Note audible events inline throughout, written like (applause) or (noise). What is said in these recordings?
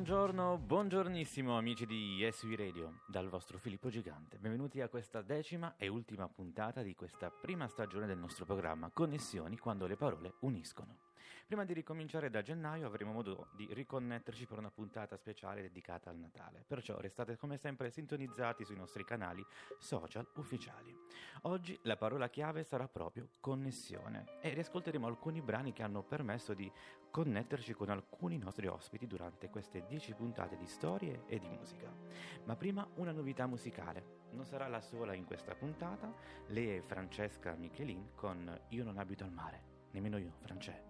Buongiorno, buongiornissimo amici di We Radio, dal vostro Filippo Gigante. Benvenuti a questa decima e ultima puntata di questa prima stagione del nostro programma Connessioni quando le parole uniscono. Prima di ricominciare da gennaio avremo modo di riconnetterci per una puntata speciale dedicata al Natale, perciò restate come sempre sintonizzati sui nostri canali social ufficiali. Oggi la parola chiave sarà proprio connessione e riascolteremo alcuni brani che hanno permesso di connetterci con alcuni nostri ospiti durante queste 10 puntate di storie e di musica. Ma prima una novità musicale. Non sarà la sola in questa puntata, lei è Francesca Michelin con Io non abito al mare, nemmeno io, Francesca.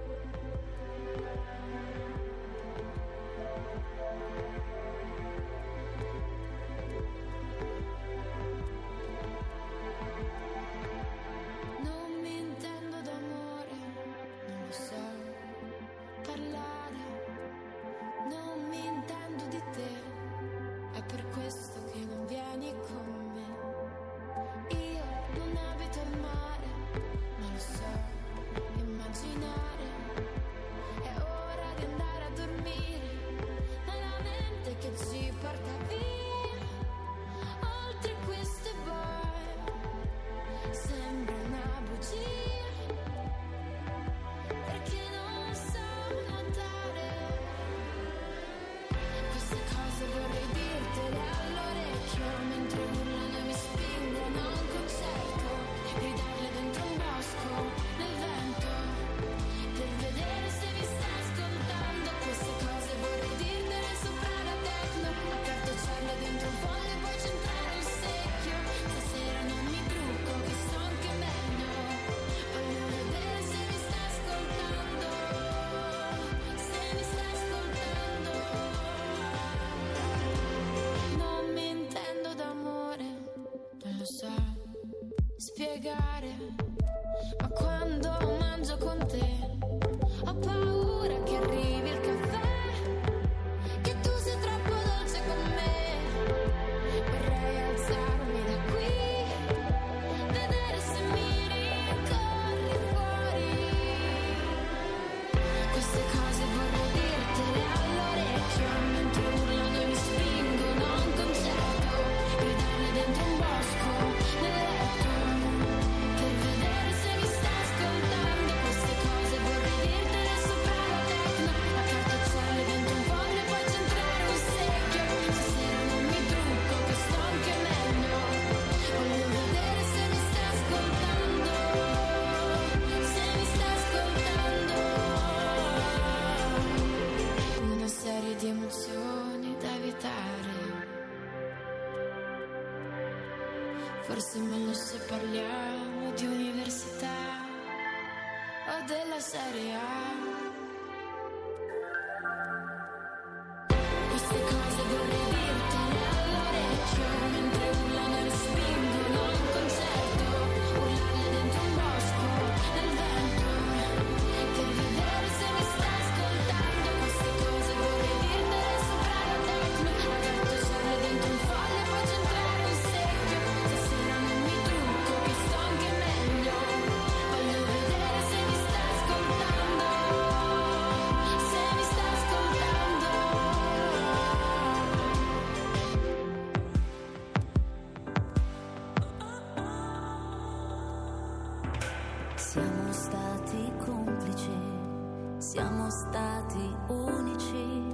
stati unici,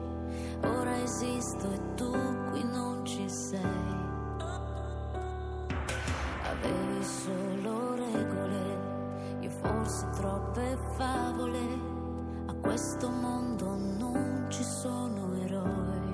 ora esisto e tu qui non ci sei. Avevi solo regole, io forse troppe favole, a questo mondo non ci sono eroi.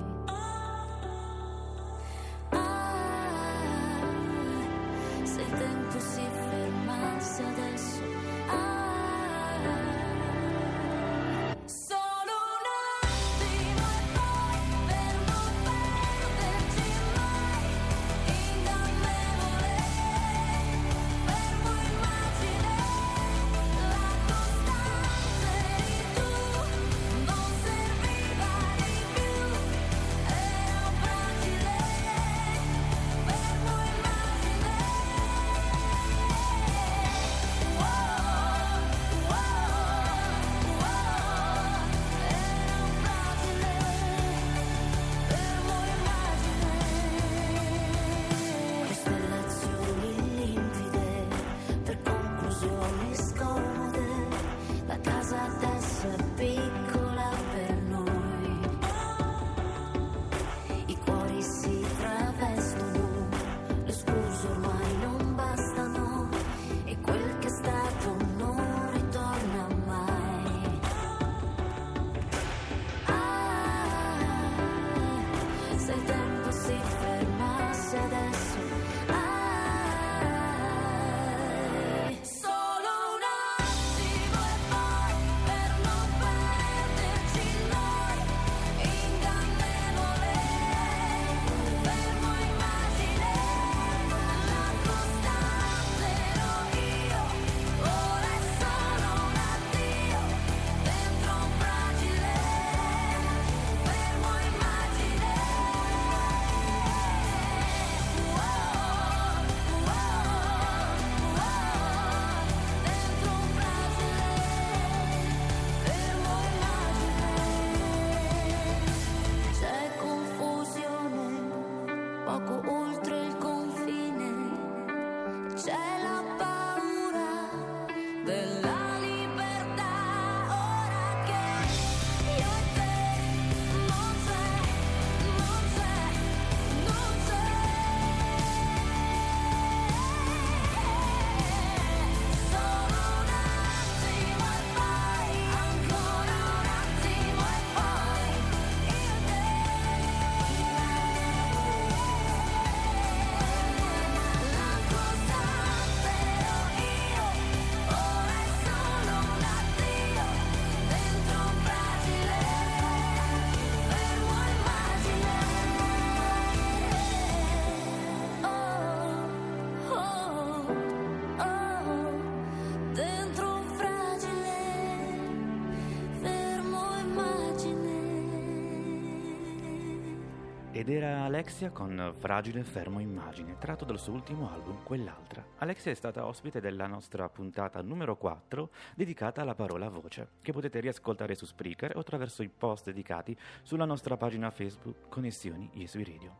Ed era Alexia con Fragile e Fermo Immagine, tratto dal suo ultimo album, Quell'altra. Alexia è stata ospite della nostra puntata numero 4 dedicata alla parola voce, che potete riascoltare su Spreaker o attraverso i post dedicati sulla nostra pagina Facebook Connessioni Yesui Radio.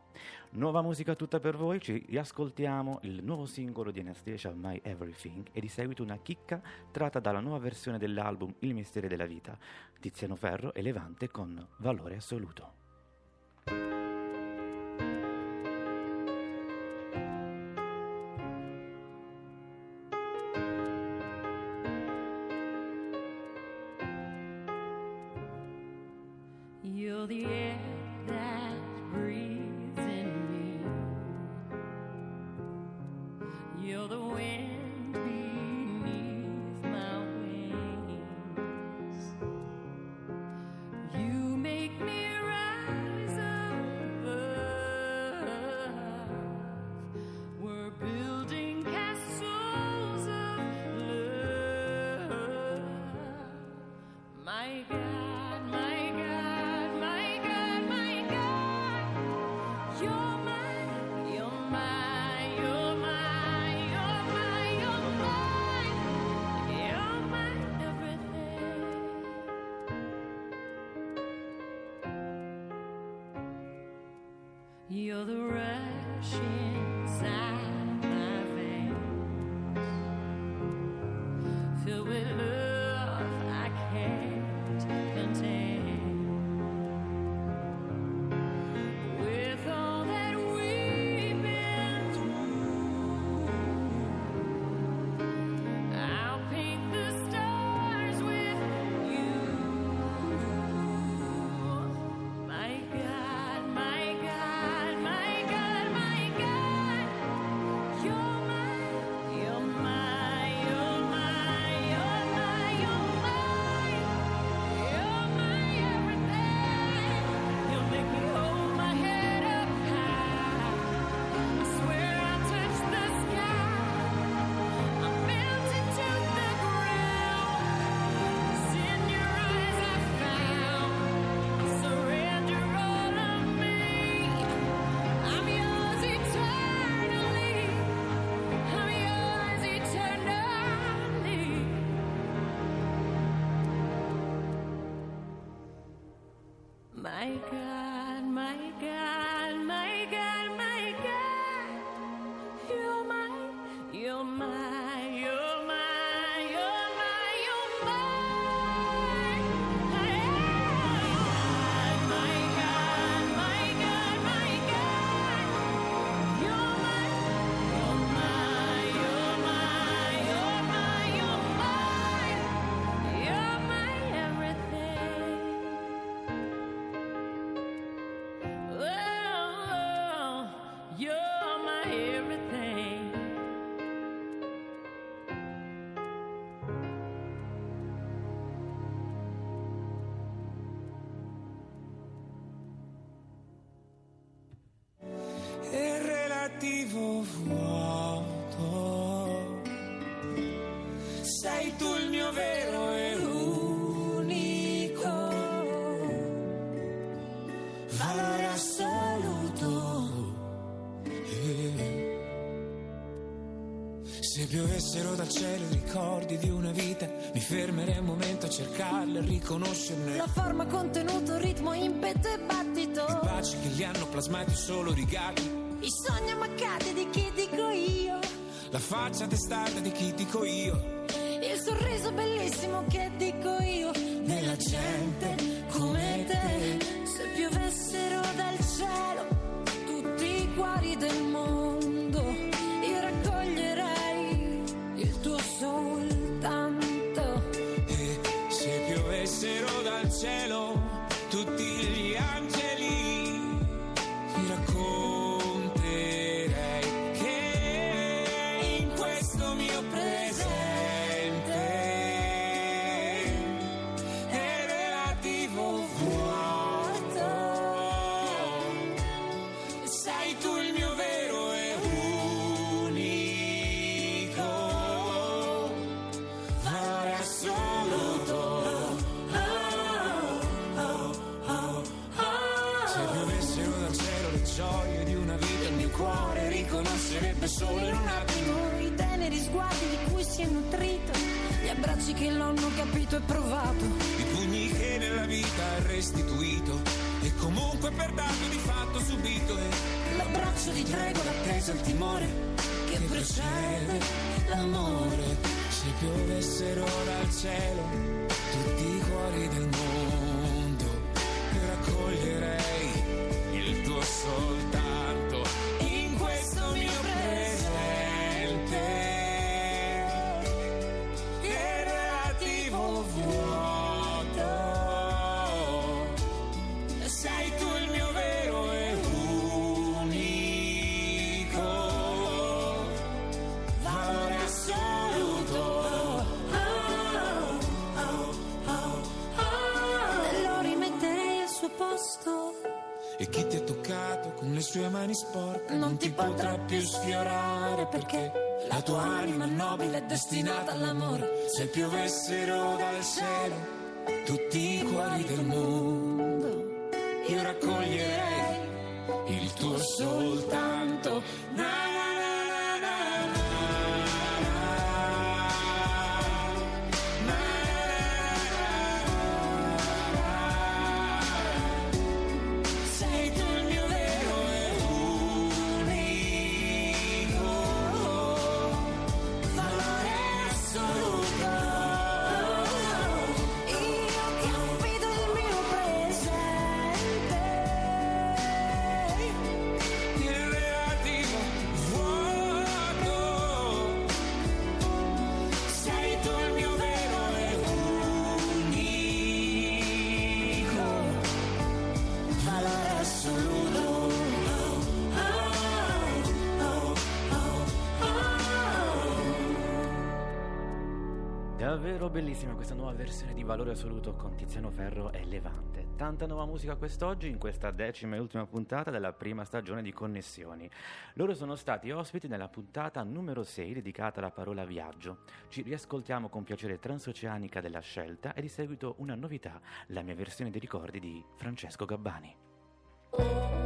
Nuova musica tutta per voi, ci riascoltiamo il nuovo singolo di Anastasia My Everything e di seguito una chicca tratta dalla nuova versione dell'album Il mistero della vita, Tiziano Ferro e Levante con Valore Assoluto. share. Cielo i ricordi di una vita, mi fermerei un momento a cercarle, a riconoscerne. La forma, contenuto, ritmo, impeto e I battito. baci che li hanno plasmati solo rigati I sogni ammaccati di chi dico io. La faccia testata di chi dico io, Il sorriso bellissimo che dico io. nella gente cielo tutti si è nutrito, gli abbracci che l'hanno capito e provato. I pugni che nella vita ha restituito e comunque per danno di fatto subito e L'abbraccio di tregua, l'attesa, il timore che precede l'amore. Se piovessero dal cielo posto. E chi ti ha toccato con le sue mani sporche Non ti potrà più sfiorare perché la tua anima nobile è destinata all'amore. Se piovessero dal cielo tutti i cuori del mondo, io raccoglierei il tuo soltanto. Na, na, Davvero bellissima questa nuova versione di Valore Assoluto con Tiziano Ferro e Levante. Tanta nuova musica quest'oggi in questa decima e ultima puntata della prima stagione di Connessioni. Loro sono stati ospiti nella puntata numero 6 dedicata alla parola viaggio. Ci riascoltiamo con piacere Transoceanica della Scelta e di seguito una novità, la mia versione dei ricordi di Francesco Gabbani.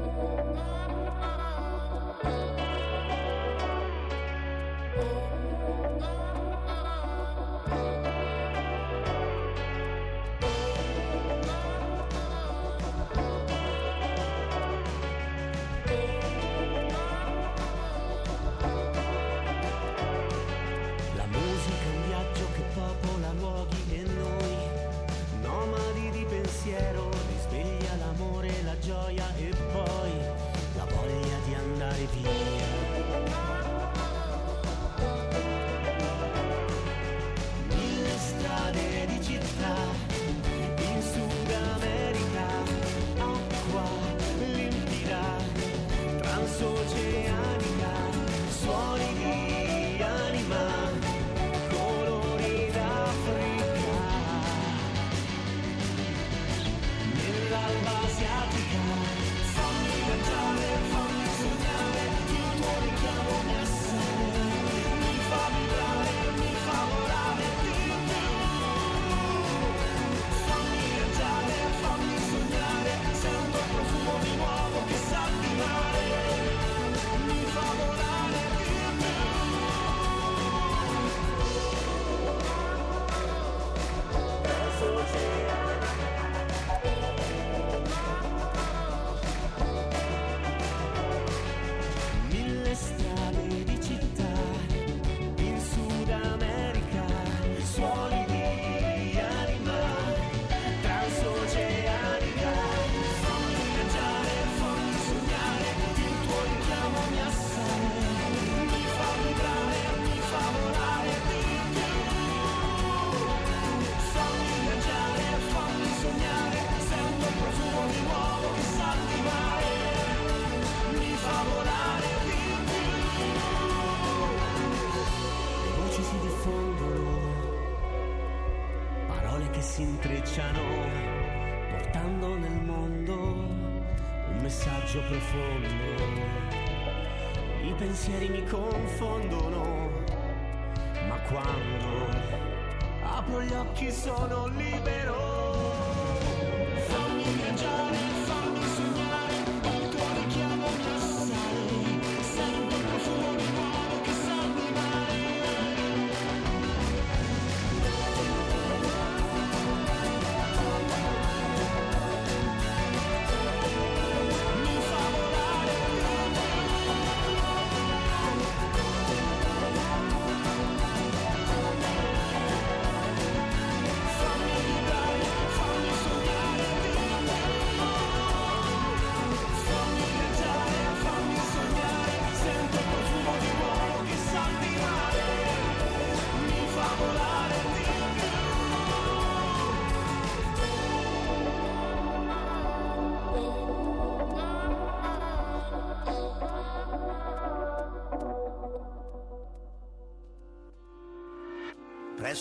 Occhi sono libero.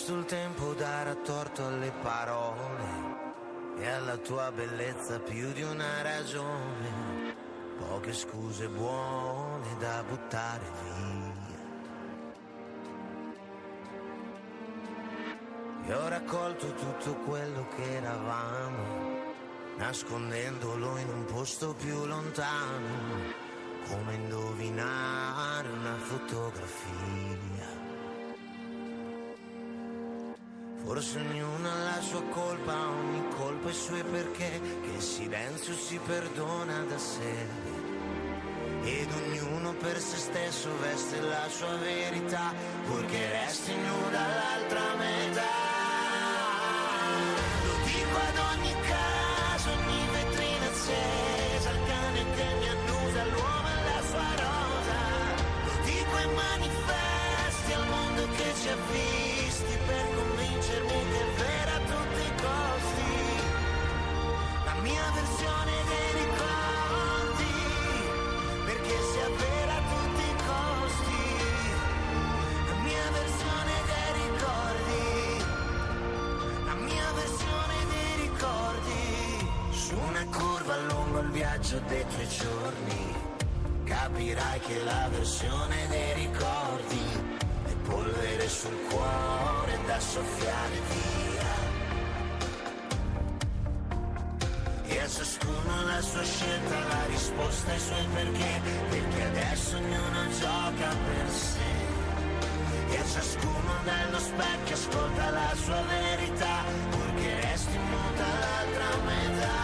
Il tempo darà torto alle parole e alla tua bellezza più di una ragione. Poche scuse buone da buttare via. E ho raccolto tutto quello che eravamo, nascondendolo in un posto più lontano, come indovinare una fotografia. Forse ognuno ha la sua colpa, ogni colpa i suoi perché, che il silenzio si perdona da sé. Ed ognuno per se stesso veste la sua verità, purché resti nuda dall'altra metà. Lo dico ad ogni caso, ogni vetrina accesa, il cane che mi annusa, l'uomo e la sua rosa. Lo dico ai manifesti, al mondo che ci ha viaggio dei tuoi giorni, capirai che la versione dei ricordi è polvere sul cuore da soffiare via. E a ciascuno la sua scelta, la risposta ai suoi perché, perché adesso ognuno gioca per sé. E a ciascuno nello specchio ascolta la sua verità, purché resti muta l'altra metà.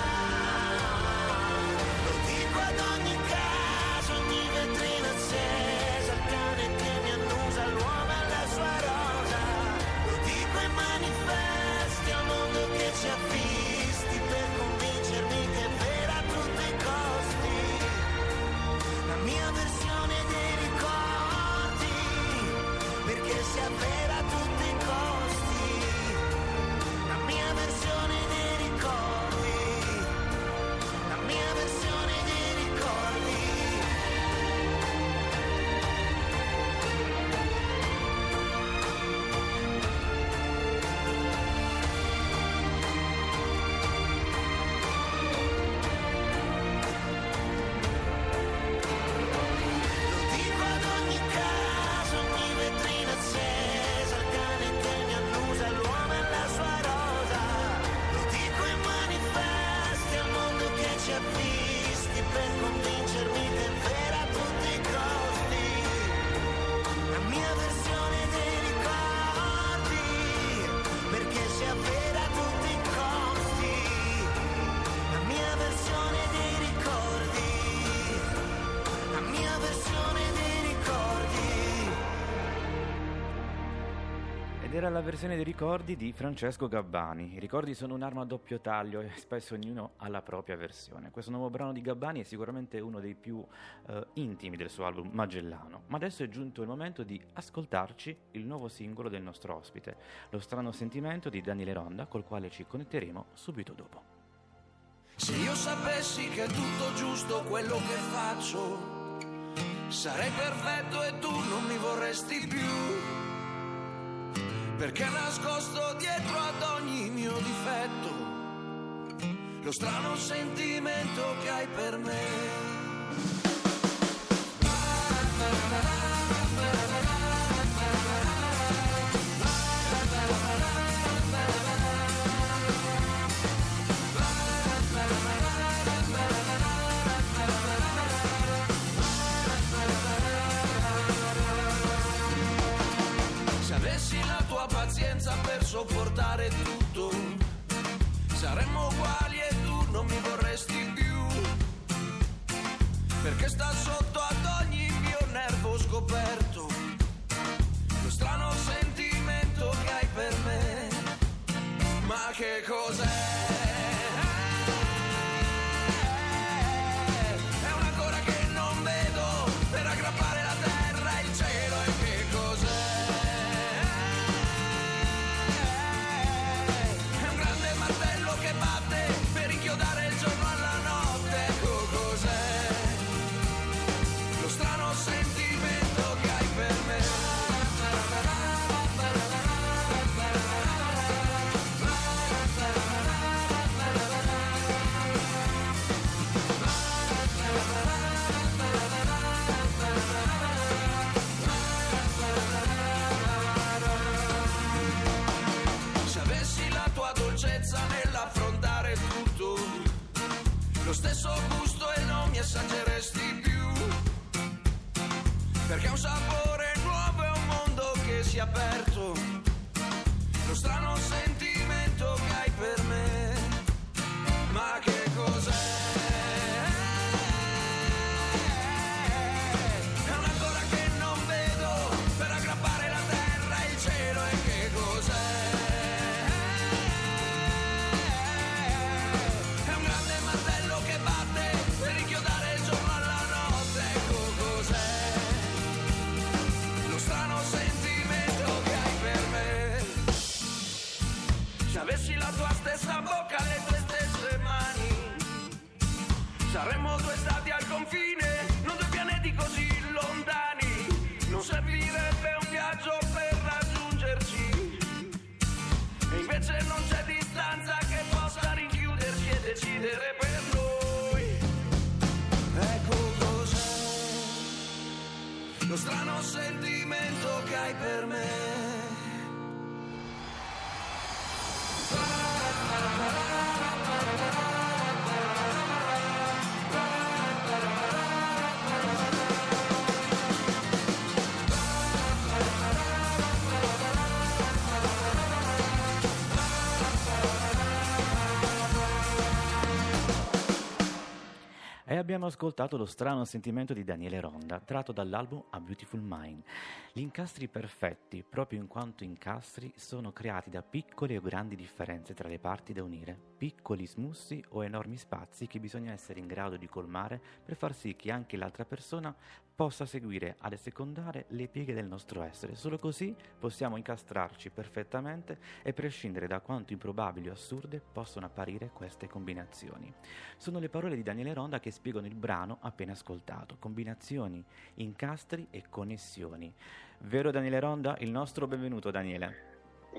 Perché Ed era la versione dei ricordi di Francesco Gabbani. I ricordi sono un'arma a doppio taglio e spesso ognuno ha la propria versione. Questo nuovo brano di Gabbani è sicuramente uno dei più eh, intimi del suo album Magellano. Ma adesso è giunto il momento di ascoltarci il nuovo singolo del nostro ospite, Lo strano sentimento di Daniele Ronda, col quale ci connetteremo subito dopo. Se io sapessi che è tutto giusto quello che faccio, sarei perfetto e tu non mi vorresti più perché nascosto dietro ad ogni mio difetto lo strano sentimento che hai per me. Sopportare tutto, saremmo uguali stesso gusto e non mi assaggeresti più. Perché un sapore nuovo è un mondo che si è aperto, lo strano sentimento per. E abbiamo ascoltato lo strano sentimento di Daniele Ronda, tratto dall'album A Beautiful Mind. Gli incastri perfetti, proprio in quanto incastri, sono creati da piccole o grandi differenze tra le parti da unire, piccoli smussi o enormi spazi che bisogna essere in grado di colmare per far sì che anche l'altra persona possa seguire ad assecondare le pieghe del nostro essere. Solo così possiamo incastrarci perfettamente e prescindere da quanto improbabili o assurde possono apparire queste combinazioni. Sono le parole di Daniele Ronda che spiegano il brano appena ascoltato, combinazioni, incastri e connessioni. Vero Daniele Ronda? Il nostro benvenuto Daniele.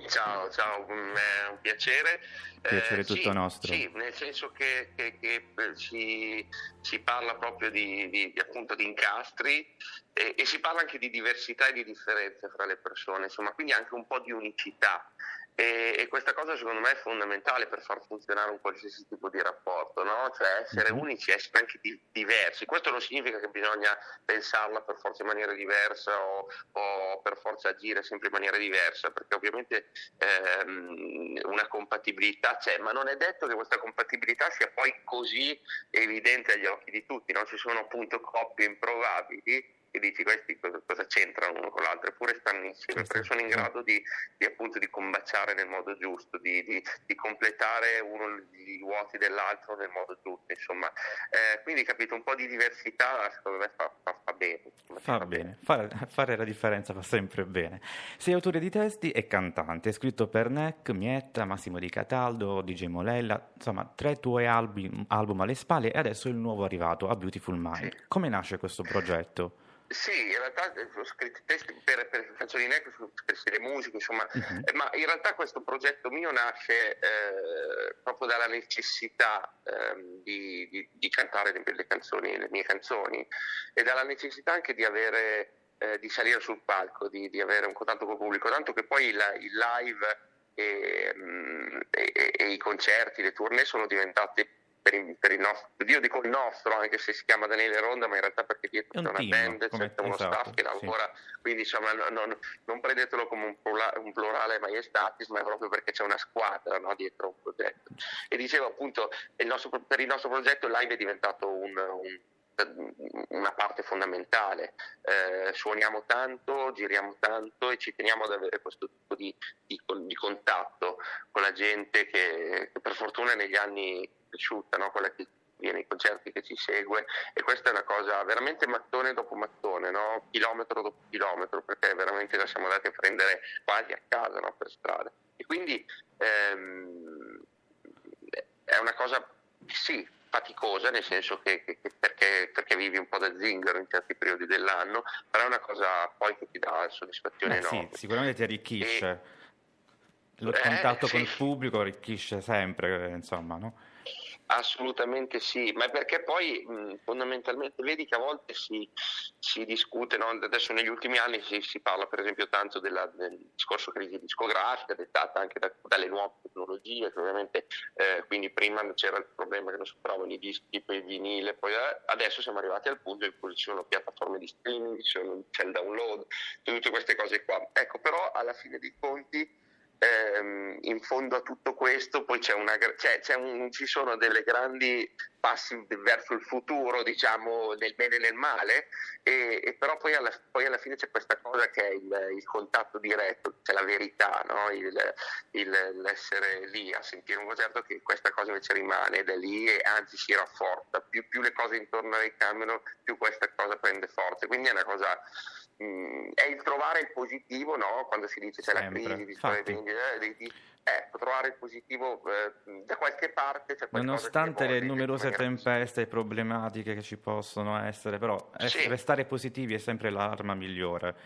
Ciao, ciao, mm, è un piacere. Piacere tutto sì, nostro. Sì, nel senso che, che- che, eh, si, si parla proprio di, di- di, appunto di incastri e, e si parla anche di diversità e di differenze fra le persone, insomma, quindi anche un po' di unicità. E, e questa cosa secondo me è fondamentale per far funzionare un qualsiasi tipo di rapporto, no? Cioè essere Mhm. unici, essere anche di- diversi. Questo non significa che bisogna pensarla per forza in maniera diversa o, o per forza agire sempre in maniera diversa, perché ovviamente ehm, una compatibilità c'è, ma non è detto che questa compatibilità sia poi così evidente agli occhi di tutti, no? Ci sono appunto coppie improbabili che dici questi cosa, cosa c'entrano uno con l'altro, eppure stanno insieme, Sì, perché sì, sono in sì. grado di, di, appunto di combaciare nel modo giusto, di, di- di completare uno i vuoti dell'altro nel modo giusto, insomma. Eh, quindi capito, un po' di diversità secondo me fa, fa- fa bene. insomma, Fa bene, fare, fare la differenza fa sempre bene. Sei autore di testi e cantante, hai scritto per NEC, Mietta, Massimo Di Cataldo, DJ Molella, insomma tre tuoi album, album alle spalle e adesso il nuovo arrivato, A Beautiful Mind. Come nasce questo progetto? Sì, in realtà eh, ho scritto i testi per, per canzoni nere, ho scritto le musiche, insomma. Eh, ma in realtà questo progetto mio nasce eh, proprio dalla necessità ehm, di, di- di cantare le, le canzoni, le mie canzoni e dalla necessità anche di avere eh, di salire sul palco, di, di avere un contatto col pubblico, tanto che poi il, il live e, mm, e- e- e i concerti, le tournée sono diventati per il, per il nostro, io dico il nostro anche se si chiama Daniele Ronda, ma in realtà perché dietro È un c'è una team, band, c'è uno esatto, staff che sì. lavora, quindi insomma no- no- non prendetelo come un, plura- un plurale maiestatis, ma è proprio perché c'è una squadra no, dietro un progetto. E dicevo appunto, il nostro- per il nostro progetto live è diventato un- un- una parte fondamentale. Eh, suoniamo tanto, giriamo tanto e ci teniamo ad avere questo tipo di, di- di contatto con la gente che, che per fortuna negli anni cresciuta, no? quella che viene ai concerti, che ci segue e questa è una cosa veramente mattone dopo mattone, no? chilometro dopo chilometro, perché veramente la siamo andati a prendere quasi a casa no? per strada. E quindi ehm, è una cosa sì faticosa, nel senso che, che- che perché, perché vivi un po' da zingaro in certi periodi dell'anno, però è una cosa poi che ti dà soddisfazione Beh, sì, enorme. sicuramente ti arricchisce. Lo Eh, contatto sì. con il pubblico arricchisce sempre, insomma, no? Assolutamente sì, ma perché poi mh, fondamentalmente vedi che a volte si, si discute, no? adesso negli ultimi anni si, si parla per esempio tanto della- del discorso crisi discografica dettata anche da- dalle nuove tecnologie, che ovviamente eh, quindi prima c'era il problema che non si trovavano i dischi, poi il vinile, poi eh, adesso siamo arrivati al punto in cui ci sono piattaforme di streaming, c'è il download, tutte queste cose qua. Ecco, però alla fine dei conti ehm, in fondo a tutto questo poi c'è una, c'è- c'è un- ci sono delle grandi passi verso il futuro, diciamo, nel bene e nel male, e, e però poi alla, poi alla fine c'è questa cosa che è il, il contatto diretto, c'è la verità, no? il, il- l'essere lì a sentire un concerto che questa cosa invece rimane ed è lì e anzi si rafforza, più, più le cose intorno a lei cambiano, più questa cosa prende forza, quindi è una cosa... mm, è il trovare il positivo no? quando si dice c'è la Sempre, crisi, di di- ecco, trovare il positivo eh, da qualche parte Nonostante le numerose tempeste e problematiche che ci possono essere, però eh, Sì. restare positivi è sempre l'arma migliore.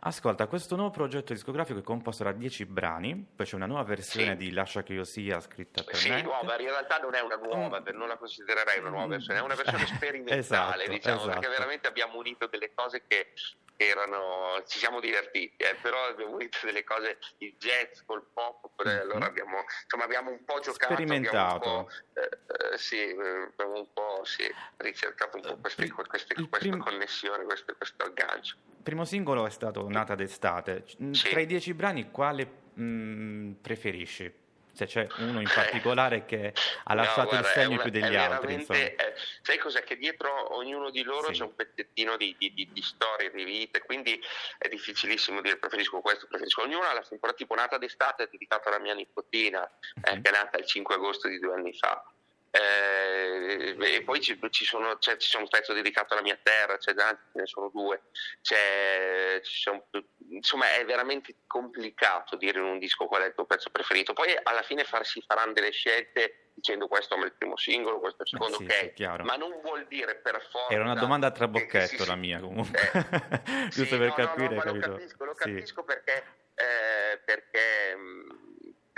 Ascolta, questo nuovo progetto discografico è composto da 10 brani, poi c'è una nuova versione Sì. di Lascia che io sia scritta per Sì, me. nuova, in realtà non è una nuova, Mm. non la considererei una nuova versione, è una versione (laughs) sperimentale, Esatto, diciamo, perché esatto. veramente abbiamo unito delle cose che erano, ci siamo divertiti, eh, però abbiamo unito delle cose, il jazz col pop, Mhm. allora abbiamo, insomma, abbiamo un po' giocato, Sperimentato. abbiamo un po', eh, eh, sì, eh, abbiamo un po' sì, ricercato un po' queste, Il- queste, il questa prim- connessione, questo, questo aggancio. Il primo singolo è stato Nata d'estate. Sì. Tra i 10 brani, quale mm, preferisci? Se c'è uno in (laughs) particolare che ha Eh. No, lasciato guarda, il segno una- più degli altri, insomma. eh, sai cos'è? Che dietro ognuno di loro Sì. c'è un pezzettino di, di, di, di storia, di vita, quindi è difficilissimo dire preferisco questo, preferisco ognuno. Fine, però, tipo Nata d'estate è dedicata alla mia nipotina, eh, Mhm. che è nata il 5 agosto di due anni fa. Eh, e poi ci, ci sono, c'è, c'è un pezzo dedicato alla mia terra, c'è anzi ce ne sono due. C'è, ci sono- insomma, è veramente complicato dire in un disco qual è il tuo pezzo preferito. Poi alla fine far, si faranno delle scelte dicendo questo è il primo singolo, questo è il Eh, secondo, sì, ok, sì, chiaro. ma non vuol dire per forza. Era una domanda a che- trabocchetto che si- la mia, comunque. Eh, (laughs) Giusto sì, per no, capire, no, no? Lo capisco, lo Sì. capisco perché, eh, perché, mh,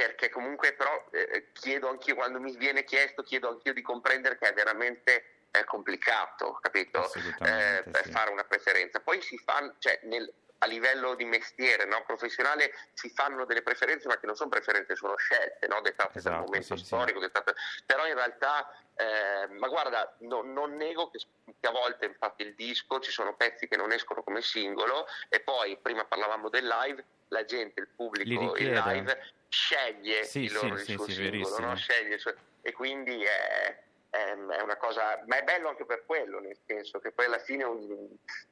perché comunque però eh, chiedo anch'io, quando mi viene chiesto, chiedo anch'io di comprendere che è veramente eh, complicato, capito? Eh, sì. fare una preferenza. Poi si fanno, cioè nel- a livello di mestiere no, professionale si fanno delle preferenze ma che non sono preferenze, sono scelte no, dettate Esatto, dal momento sì, sì. storico, dettate- però in realtà, eh, ma guarda, no- non nego che, che a volte infatti il disco ci sono pezzi che non escono come singolo e poi prima parlavamo del live, la gente, il Li pubblico, il live sceglie Sì, il, sì, loro, il sì, suo sì, singolo, no? Sceglie il suo- e quindi è, è- è una cosa, ma è bello anche per quello, nel senso che poi alla fine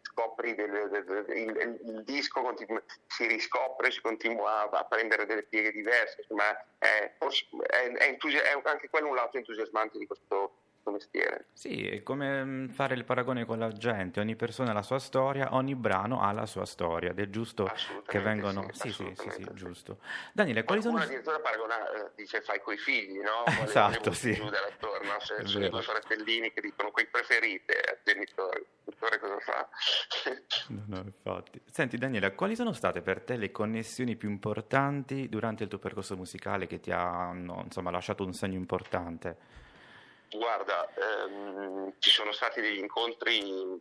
scopri del- del- del- il, il disco continua- si riscopre, si continua a, a prendere delle pieghe diverse, insomma è, è- è entusi- è anche quello un lato entusiasmante di questo, questo mestiere. Sì, è come mm, fare il paragone con la gente, ogni persona ha la sua storia, ogni brano ha la sua storia ed è giusto che vengano... sì, Sì, sì, sì, giusto. Daniele, quali sono... Qualcuno addirittura paragona, eh, dice fai coi figli, no? (laughs) Quale- Esatto, sì. giù dall'attorno, se sono i vero. due fratellini che dicono quei preferite ai genitori. l'editore cosa fa? (laughs) No, no, infatti. Senti Daniela, quali sono state per te le connessioni più importanti durante il tuo percorso musicale che ti hanno insomma, lasciato un segno importante? Guarda, ehm, ci sono stati degli incontri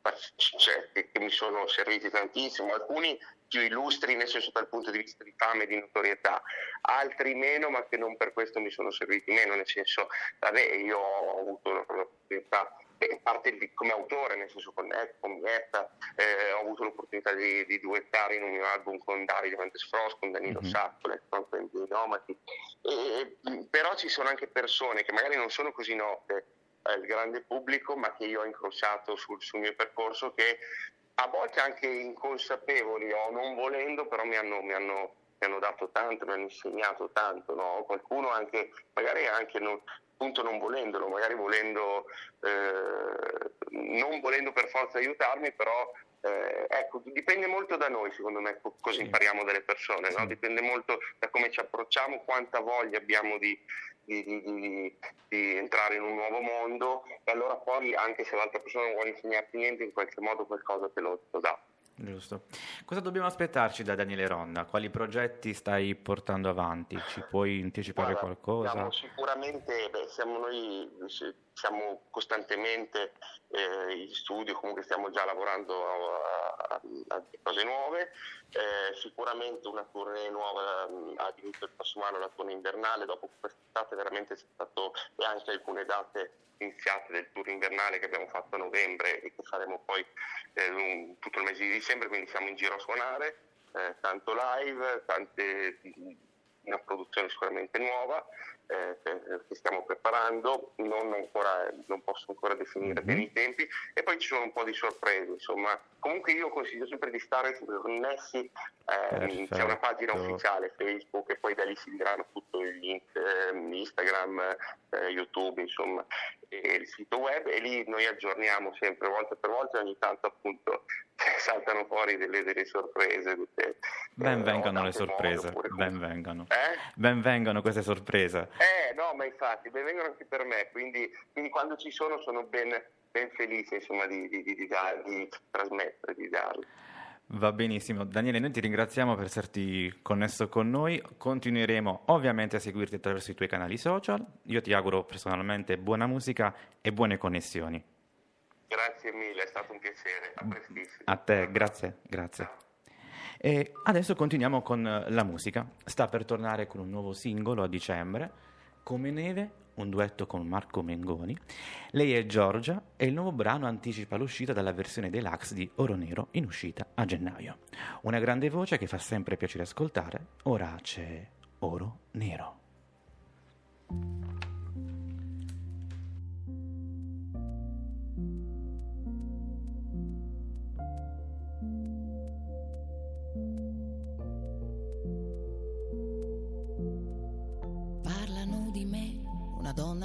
pac- cioè, che, mi sono serviti tantissimo, alcuni più illustri nel senso dal punto di vista di fame e di notorietà, altri meno ma che non per questo mi sono serviti meno, nel senso, vabbè, io ho avuto l'opportunità eh, parte di- come autore, nel senso con Ed, con Mietta, eh, ho avuto l'opportunità di, di duettare in un mio album con Davide Mendes Frost, con Danilo Mhm. Sacco, con i Nomadi, e, però ci sono anche persone che magari non sono così note al grande pubblico, ma che io ho incrociato sul, sul mio percorso, che a volte anche inconsapevoli o non volendo, però mi hanno, mi hanno- mi hanno dato tanto, mi hanno insegnato tanto. no? Qualcuno anche, magari anche non, appunto non volendolo, magari volendo, eh, non volendo per forza aiutarmi, però eh, ecco, dipende molto da noi, secondo me, co- cosa Sì. impariamo dalle persone, no? Dipende molto da come ci approcciamo, quanta voglia abbiamo di, di- di- di- entrare in un nuovo mondo e allora poi anche se l'altra persona non vuole insegnarti niente, in qualche modo qualcosa te lo, lo dà. Giusto. Cosa dobbiamo aspettarci da Daniele Ronna? Quali progetti stai portando avanti? Ci puoi anticipare Guarda, qualcosa? siamo sicuramente, beh, siamo noi siamo costantemente eh, in studio, comunque stiamo già lavorando a, a- a cose nuove, Eh, sicuramente una tournée nuova mh, ha inizio il prossimo anno, la tournée invernale, dopo quest'estate veramente c'è stato e anche alcune date iniziate del tour invernale che abbiamo fatto a novembre e che faremo poi eh, un- tutto il mese di dicembre, quindi siamo in giro a suonare, eh, tanto live, tante una produzione sicuramente nuova eh, che che stiamo preparando, non, ancora, non posso ancora definire Mhm. bene i tempi e poi ci sono un po' di sorprese, insomma. Comunque io consiglio sempre di stare connessi, eh, c'è una pagina ufficiale Facebook e poi da lì si diranno tutto il link, ehm, Instagram, eh, YouTube, insomma, e il sito web e lì noi aggiorniamo sempre volta per volta e ogni tanto appunto (laughs) saltano fuori delle, delle sorprese. delle- Ben eh, vengano le sorprese, ben vengano. Eh? Ben vengano queste sorprese. Eh no, ma infatti, ben vengono anche per me, quindi, quindi quando ci sono sono ben, ben felice insomma, di, di, di, di, dar- di trasmettere, di darlo. Va benissimo. Daniele, noi ti ringraziamo per esserti connesso con noi. Continueremo ovviamente a seguirti attraverso i tuoi canali social. Io ti auguro personalmente buona musica e buone connessioni. Grazie mille, è stato un piacere, a prestissimo. A te, grazie, grazie. E adesso continuiamo con la musica. Sta per tornare con un nuovo singolo a dicembre, Come Neve, un duetto con Marco Mengoni. Lei è Giorgia e il nuovo brano anticipa l'uscita dalla versione deluxe di Oro Nero in uscita a gennaio. Una grande voce che fa sempre piacere ascoltare. Ora c'è Oro Nero.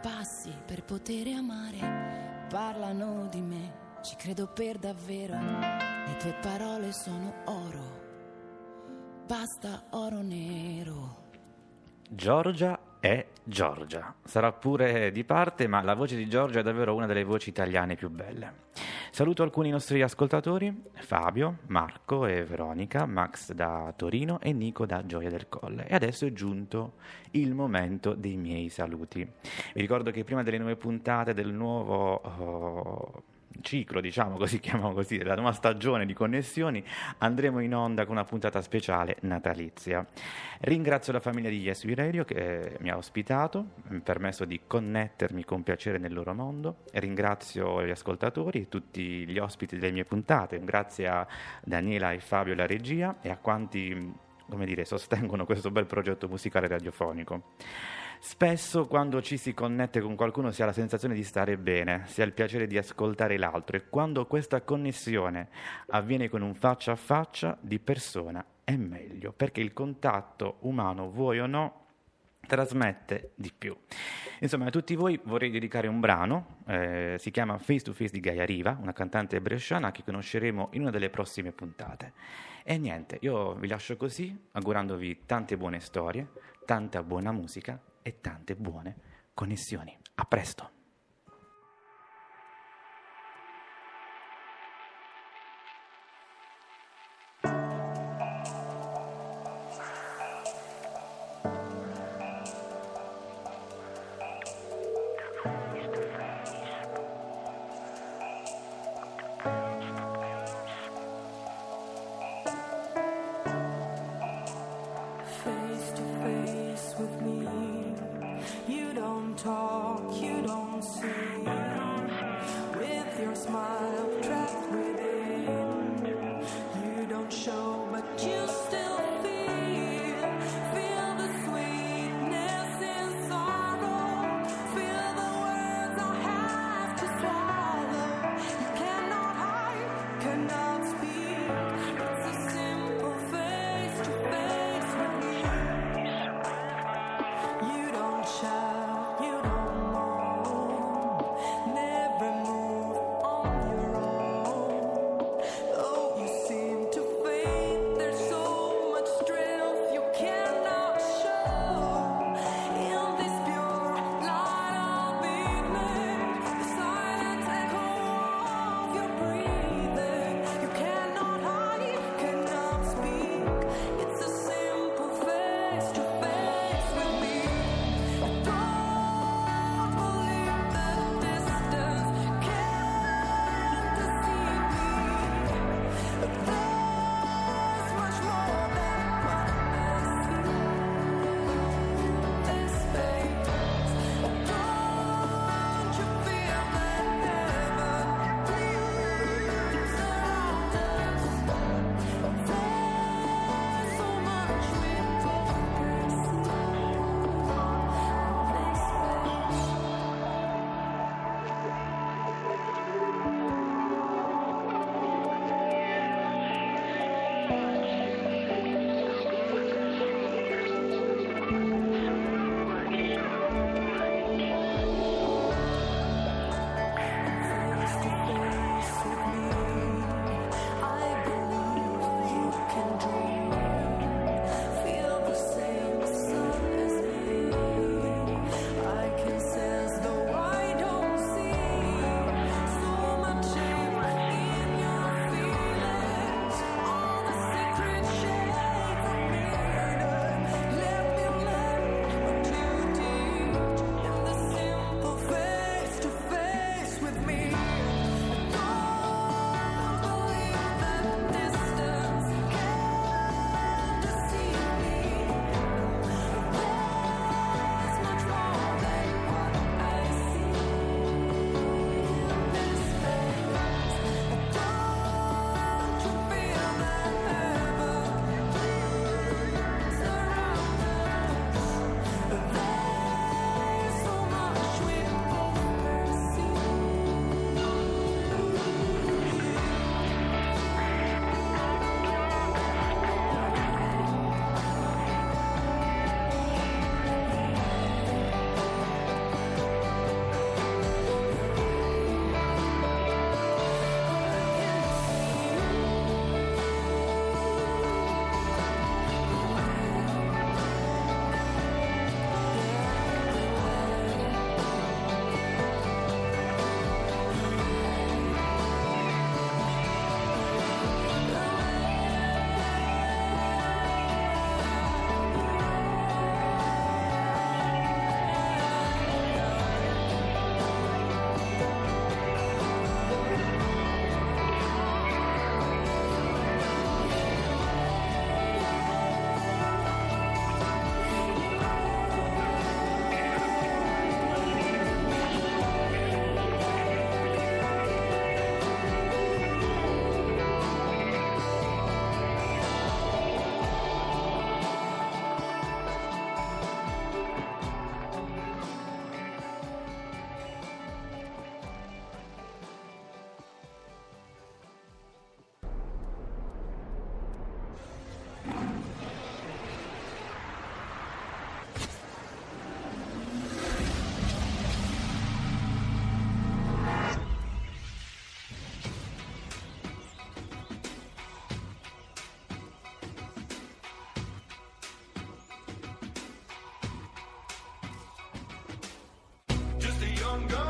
Passi per poter amare. Parlano di me, ci credo per davvero. Le tue parole sono oro. Basta oro nero. Giorgia è Giorgia. Sarà pure di parte, ma la voce di Giorgia è davvero una delle voci italiane più belle. Saluto alcuni nostri ascoltatori, Fabio, Marco e Veronica, Max da Torino e Nico da Gioia del Colle. E adesso è giunto il momento dei miei saluti. Vi ricordo che prima delle nuove puntate del nuovo... oh, ciclo, diciamo così, (laughs) chiamiamo così, della nuova stagione di connessioni, andremo in onda con una puntata speciale natalizia. Ringrazio la famiglia di Yes We Radio che eh, mi ha ospitato, mi ha permesso di connettermi con piacere nel loro mondo. Ringrazio gli ascoltatori, tutti gli ospiti delle mie puntate, grazie a Daniela e Fabio la regia e a quanti come dire, sostengono questo bel progetto musicale radiofonico. Spesso quando ci si connette con qualcuno si ha la sensazione di stare bene, si ha il piacere di ascoltare l'altro e quando questa connessione avviene con un faccia a faccia di persona è meglio, perché il contatto umano, vuoi o no, trasmette di più. Insomma, a tutti voi vorrei dedicare un brano, eh, si chiama Face to Face di Gaia Riva, una cantante bresciana che conosceremo in una delle prossime puntate. E niente, io vi lascio così, augurandovi tante buone storie, tanta buona musica e tante buone connessioni. A presto! I'm gone.